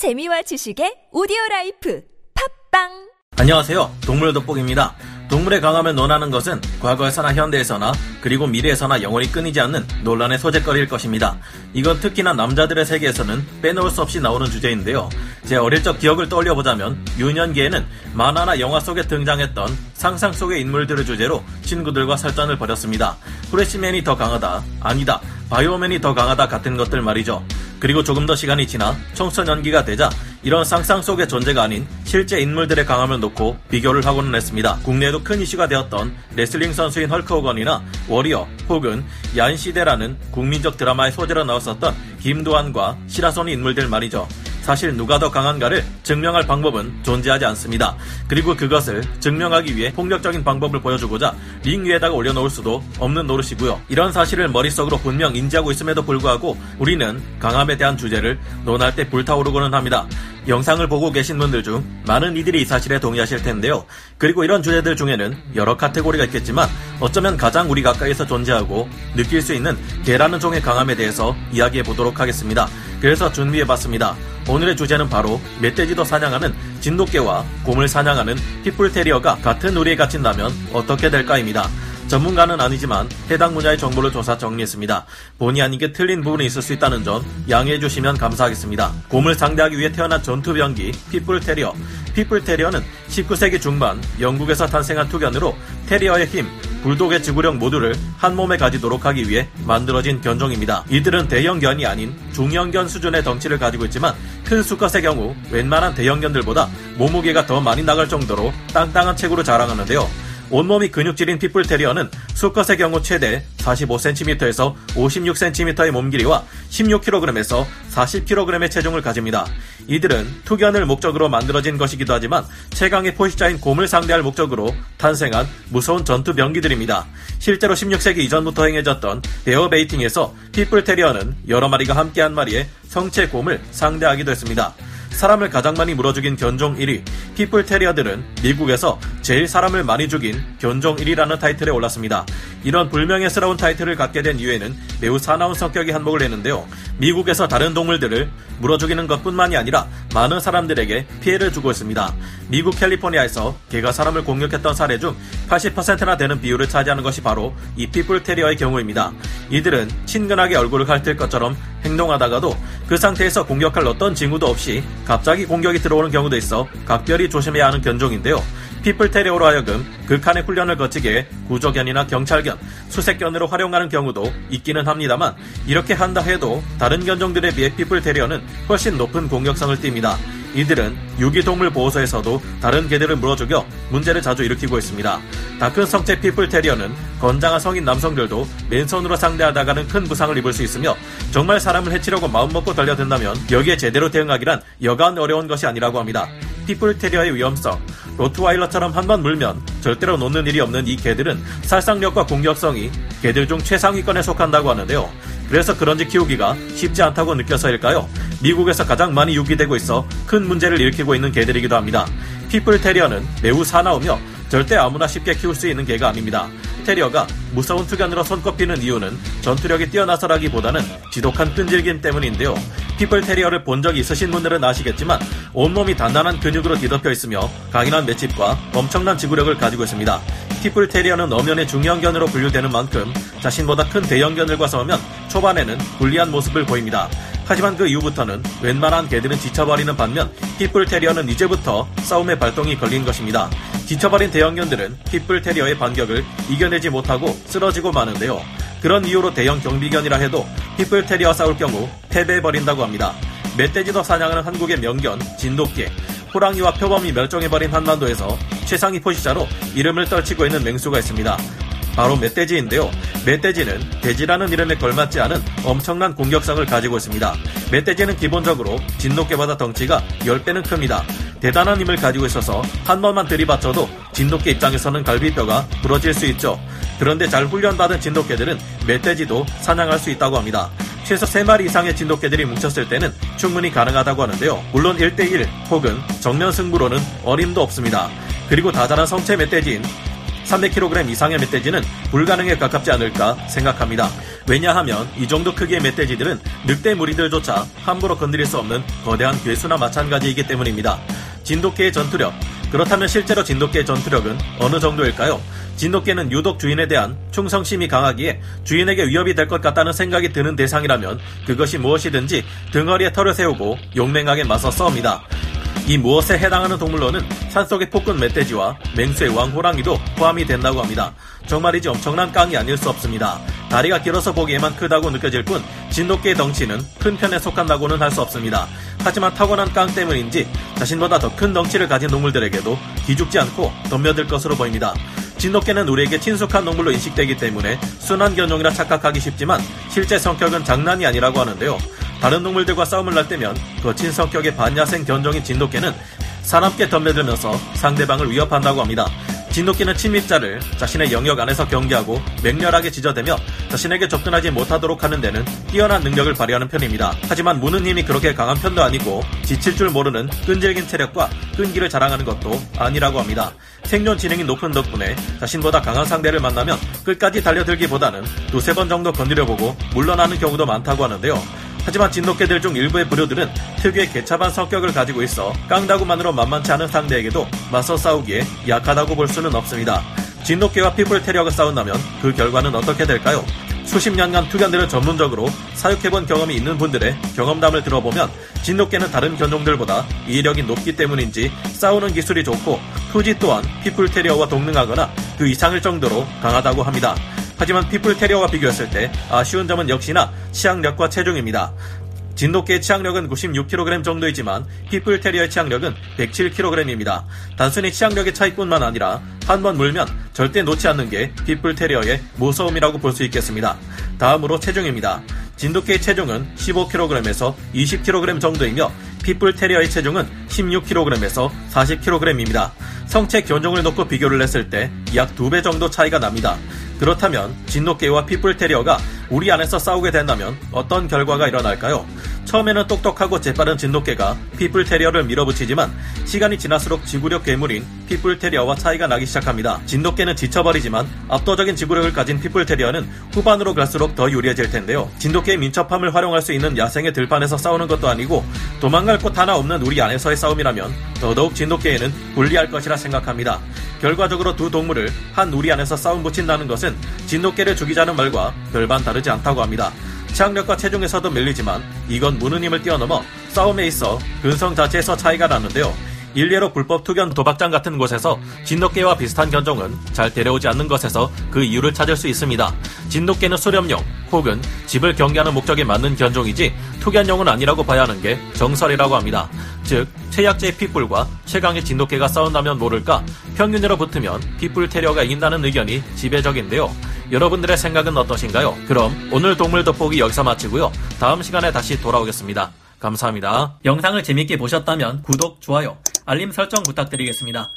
재미와 지식의 오디오 라이프 팟빵 안녕하세요. 동물 돋보기입니다. 동물의 강함을 논하는 것은 과거에서나 현대에서나 그리고 미래에서나 영원히 끊이지 않는 논란의 소재거리일 것입니다. 이건 특히나 남자들의 세계에서는 빼놓을 수 없이 나오는 주제인데요. 제 어릴 적 기억을 떠올려보자면 유년기에는 만화나 영화 속에 등장했던 상상 속의 인물들을 주제로 친구들과 설전을 벌였습니다. 프레시맨이 더 강하다, 아니다, 바이오맨이 더 강하다 같은 것들 말이죠. 그리고 조금 더 시간이 지나 청소년기가 되자 이런 상상 속의 존재가 아닌 실제 인물들의 강함을 놓고 비교를 하고는 했습니다. 국내에도 큰 이슈가 되었던 레슬링 선수인 헐크 호건이나 워리어 혹은 야인시대라는 국민적 드라마의 소재로 나왔었던 김도환과 시라소니 인물들 말이죠. 사실 누가 더 강한가를 증명할 방법은 존재하지 않습니다. 그리고 그것을 증명하기 위해 폭력적인 방법을 보여주고자 링 위에다가 올려놓을 수도 없는 노릇이고요. 이런 사실을 머릿속으로 분명 인지하고 있음에도 불구하고 우리는 강함에 대한 주제를 논할 때 불타오르고는 합니다. 영상을 보고 계신 분들 중 많은 이들이 이 사실에 동의하실 텐데요. 그리고 이런 주제들 중에는 여러 카테고리가 있겠지만 어쩌면 가장 우리 가까이서 존재하고 느낄 수 있는 개라는 종의 강함에 대해서 이야기해 보도록 하겠습니다. 그래서 준비해 봤습니다. 오늘의 주제는 바로 멧돼지도 사냥하는 진돗개와 곰을 사냥하는 핏불테리어가 같은 우리에 갇힌다면 어떻게 될까입니다. 전문가는 아니지만 해당 분야의 정보를 조사 정리했습니다. 본의 아니게 틀린 부분이 있을 수 있다는 점 양해해 주시면 감사하겠습니다. 곰을 상대하기 위해 태어난 전투병기 핏불테리어. 핏불테리어는 19세기 중반 영국에서 탄생한 투견으로 테리어의 힘, 불독의 지구력 모두를 한 몸에 가지도록 하기 위해 만들어진 견종입니다. 이들은 대형견이 아닌 중형견 수준의 덩치를 가지고 있지만 큰 수컷의 경우 웬만한 대형견들보다 몸무게가 더 많이 나갈 정도로 땅땅한 체구를 자랑하는데요. 온몸이 근육질인 핏불 테리어는 수컷의 경우 최대 45cm에서 56cm의 몸 길이와 16kg에서 40kg의 체중을 가집니다. 이들은 투견을 목적으로 만들어진 것이기도 하지만 최강의 포식자인 곰을 상대할 목적으로 탄생한 무서운 전투 병기들입니다. 실제로 16세기 이전부터 행해졌던 베어베이팅에서 핏불 테리어는 여러 마리가 함께 한 마리의 성체 곰을 상대하기도 했습니다. 사람을 가장 많이 물어 죽인 견종 1위, 핏불 테리어들은 미국에서 제일 사람을 많이 죽인 견종 1위라는 타이틀에 올랐습니다. 이런 불명예스러운 타이틀을 갖게 된 이유에는 매우 사나운 성격이 한몫을 했는데요. 미국에서 다른 동물들을 물어 죽이는 것뿐만이 아니라 많은 사람들에게 피해를 주고 있습니다. 미국 캘리포니아에서 개가 사람을 공격했던 사례 중 80%나 되는 비율을 차지하는 것이 바로 이 핏불 테리어의 경우입니다. 이들은 친근하게 얼굴을 핥을 것처럼 행동하다가도 그 상태에서 공격할 어떤 징후도 없이 갑자기 공격이 들어오는 경우도 있어 각별히 조심해야 하는 견종인데요. 핏불테리어로 하여금 극한의 훈련을 거치게 구조견이나 경찰견, 수색견으로 활용하는 경우도 있기는 합니다만 이렇게 한다 해도 다른 견종들에 비해 핏불 테리어는 훨씬 높은 공격성을 띱니다. 이들은 유기동물 보호소에서도 다른 개들을 물어 죽여 문제를 자주 일으키고 있습니다. 다큰 성체 핏불 테리어는 건장한 성인 남성들도 맨손으로 상대하다가는 큰 부상을 입을 수 있으며 정말 사람을 해치려고 마음먹고 달려든다면 여기에 제대로 대응하기란 여간 어려운 것이 아니라고 합니다. 피플 테리어의 위험성, 로트와일러처럼 한 번 물면 절대로 놓는 일이 없는 이 개들은 살상력과 공격성이 개들 중 최상위권에 속한다고 하는데요. 그래서 그런지 키우기가 쉽지 않다고 느껴서일까요? 미국에서 가장 많이 유기되고 있어 큰 문제를 일으키고 있는 개들이기도 합니다. 핏불 테리어는 매우 사나우며 절대 아무나 쉽게 키울 수 있는 개가 아닙니다. 테리어가 무서운 투견으로 손꼽히는 이유는 전투력이 뛰어나서라기보다는 지독한 끈질김 때문인데요. 핏불 테리어를 본 적이 있으신 분들은 아시겠지만 온몸이 단단한 근육으로 뒤덮여 있으며 강인한 맷집과 엄청난 지구력을 가지고 있습니다. 핏불 테리어는 엄연히 중형견으로 분류되는 만큼 자신보다 큰 대형견들과 싸우면 초반에는 불리한 모습을 보입니다. 하지만 그 이후부터는 웬만한 개들은 지쳐버리는 반면 피플 테리어는 이제부터 싸움의 발동이 걸린 것입니다. 지쳐버린 대형견들은 핏불 테리어의 반격을 이겨내지 못하고 쓰러지고 마는데요. 그런 이유로 대형 경비견이라 해도 핏불 테리어와 싸울 경우 패배해버린다고 합니다. 멧돼지도 사냥하는 한국의 명견 진돗개, 호랑이와 표범이 멸종해버린 한반도에서 최상위 포식자로 이름을 떨치고 있는 맹수가 있습니다. 바로 멧돼지인데요. 멧돼지는 돼지라는 이름에 걸맞지 않은 엄청난 공격성을 가지고 있습니다. 멧돼지는 기본적으로 진돗개보다 덩치가 10배는 큽니다. 대단한 힘을 가지고 있어서 한 번만 들이받쳐도 진돗개 입장에서는 갈비뼈가 부러질 수 있죠. 그런데 잘 훈련받은 진돗개들은 멧돼지도 사냥할 수 있다고 합니다. 최소 3마리 이상의 진돗개들이 뭉쳤을 때는 충분히 가능하다고 하는데요. 물론 1대1 혹은 정면 승부로는 어림도 없습니다. 그리고 다자란 성체 멧돼지인 300kg 이상의 멧돼지는 불가능에 가깝지 않을까 생각합니다. 왜냐하면 이 정도 크기의 멧돼지들은 늑대 무리들조차 함부로 건드릴 수 없는 거대한 괴수나 마찬가지이기 때문입니다. 진돗개의 전투력. 그렇다면 실제로 진돗개의 전투력은 어느 정도일까요? 진돗개는 유독 주인에 대한 충성심이 강하기에 주인에게 위협이 될 것 같다는 생각이 드는 대상이라면 그것이 무엇이든지 등허리에 털을 세우고 용맹하게 맞서 싸웁니다. 이 무엇에 해당하는 동물로는 산속의 폭군 멧돼지와 맹수의 왕호랑이도 포함이 된다고 합니다. 정말이지 엄청난 깡이 아닐 수 없습니다. 다리가 길어서 보기에만 크다고 느껴질 뿐 진돗개의 덩치는 큰 편에 속한다고는 할 수 없습니다. 하지만 타고난 깡 때문인지 자신보다 더 큰 덩치를 가진 동물들에게도 기죽지 않고 덤벼들 것으로 보입니다. 진돗개는 우리에게 친숙한 동물로 인식되기 때문에 순한 견종이라 착각하기 쉽지만 실제 성격은 장난이 아니라고 하는데요. 다른 동물들과 싸움을 날 때면 거친 성격의 반야생 견종인 진돗개는 사납게 덤벼들면서 상대방을 위협한다고 합니다. 진돗개는 침입자를 자신의 영역 안에서 경계하고 맹렬하게 지저대며 자신에게 접근하지 못하도록 하는 데는 뛰어난 능력을 발휘하는 편입니다. 하지만 무는 힘이 그렇게 강한 편도 아니고 지칠 줄 모르는 끈질긴 체력과 끈기를 자랑하는 것도 아니라고 합니다. 생존 지능이 높은 덕분에 자신보다 강한 상대를 만나면 끝까지 달려들기보다는 두세 번 정도 건드려보고 물러나는 경우도 많다고 하는데요. 하지만 진돗개들 중 일부의 부류들은 특유의 개차반 성격을 가지고 있어 깡다구만으로 만만치 않은 상대에게도 맞서 싸우기에 약하다고 볼 수는 없습니다. 진돗개와 핏불 테리어가 싸운다면 그 결과는 어떻게 될까요? 수십 년간 투견들을 전문적으로 사육해본 경험이 있는 분들의 경험담을 들어보면 진돗개는 다른 견종들보다 지력이 높기 때문인지 싸우는 기술이 좋고 투지 또한 핏불 테리어와 동등하거나 그 이상일 정도로 강하다고 합니다. 하지만 핏불 테리어와 비교했을 때 아쉬운 점은 역시나 치악력과 체중입니다. 진돗개의 치악력은 96kg 정도이지만 핏불 테리어의 치악력은 107kg입니다. 단순히 치악력의 차이뿐만 아니라 한 번 물면 절대 놓지 않는 게 핏불 테리어의 무서움이라고 볼 수 있겠습니다. 다음으로 체중입니다. 진돗개의 체중은 15kg에서 20kg 정도이며 핏불 테리어의 체중은 16kg에서 40kg입니다. 성체 견종을 놓고 비교를 했을 때 약 2배 정도 차이가 납니다. 그렇다면 진돗개와 핏불 테리어가 우리 안에서 싸우게 된다면 어떤 결과가 일어날까요? 처음에는 똑똑하고 재빠른 진돗개가 핏불 테리어를 밀어붙이지만 시간이 지날수록 지구력 괴물인 핏불 테리어와 차이가 나기 시작합니다. 진돗개는 지쳐버리지만 압도적인 지구력을 가진 핏불 테리어는 후반으로 갈수록 더 유리해질 텐데요. 진돗개의 민첩함을 활용할 수 있는 야생의 들판에서 싸우는 것도 아니고 도망갈 곳 하나 없는 우리 안에서의 싸움이라면 더더욱 진돗개에는 불리할 것이라 생각합니다. 결과적으로 두 동물을 한 우리 안에서 싸움 붙인다는 것은 진돗개를 죽이자는 말과 별반 다르지 않다고 합니다. 치악력과 체중에서도 밀리지만 이건 무는 힘을 뛰어넘어 싸움에 있어 근성 자체에서 차이가 나는데요. 일례로 불법 투견 도박장 같은 곳에서 진돗개와 비슷한 견종은 잘 데려오지 않는 것에서 그 이유를 찾을 수 있습니다. 진돗개는 수렴용 혹은 집을 경계하는 목적에 맞는 견종이지 투견용은 아니라고 봐야 하는 게 정설이라고 합니다. 즉 최약제의 핏불과 최강의 진돗개가 싸운다면 모를까 평균으로 붙으면 핏불 테리어가 이긴다는 의견이 지배적인데요. 여러분들의 생각은 어떠신가요? 그럼 오늘 동물 돋보기 여기서 마치고요. 다음 시간에 다시 돌아오겠습니다. 감사합니다. 영상을 재밌게 보셨다면 구독, 좋아요, 알림 설정 부탁드리겠습니다.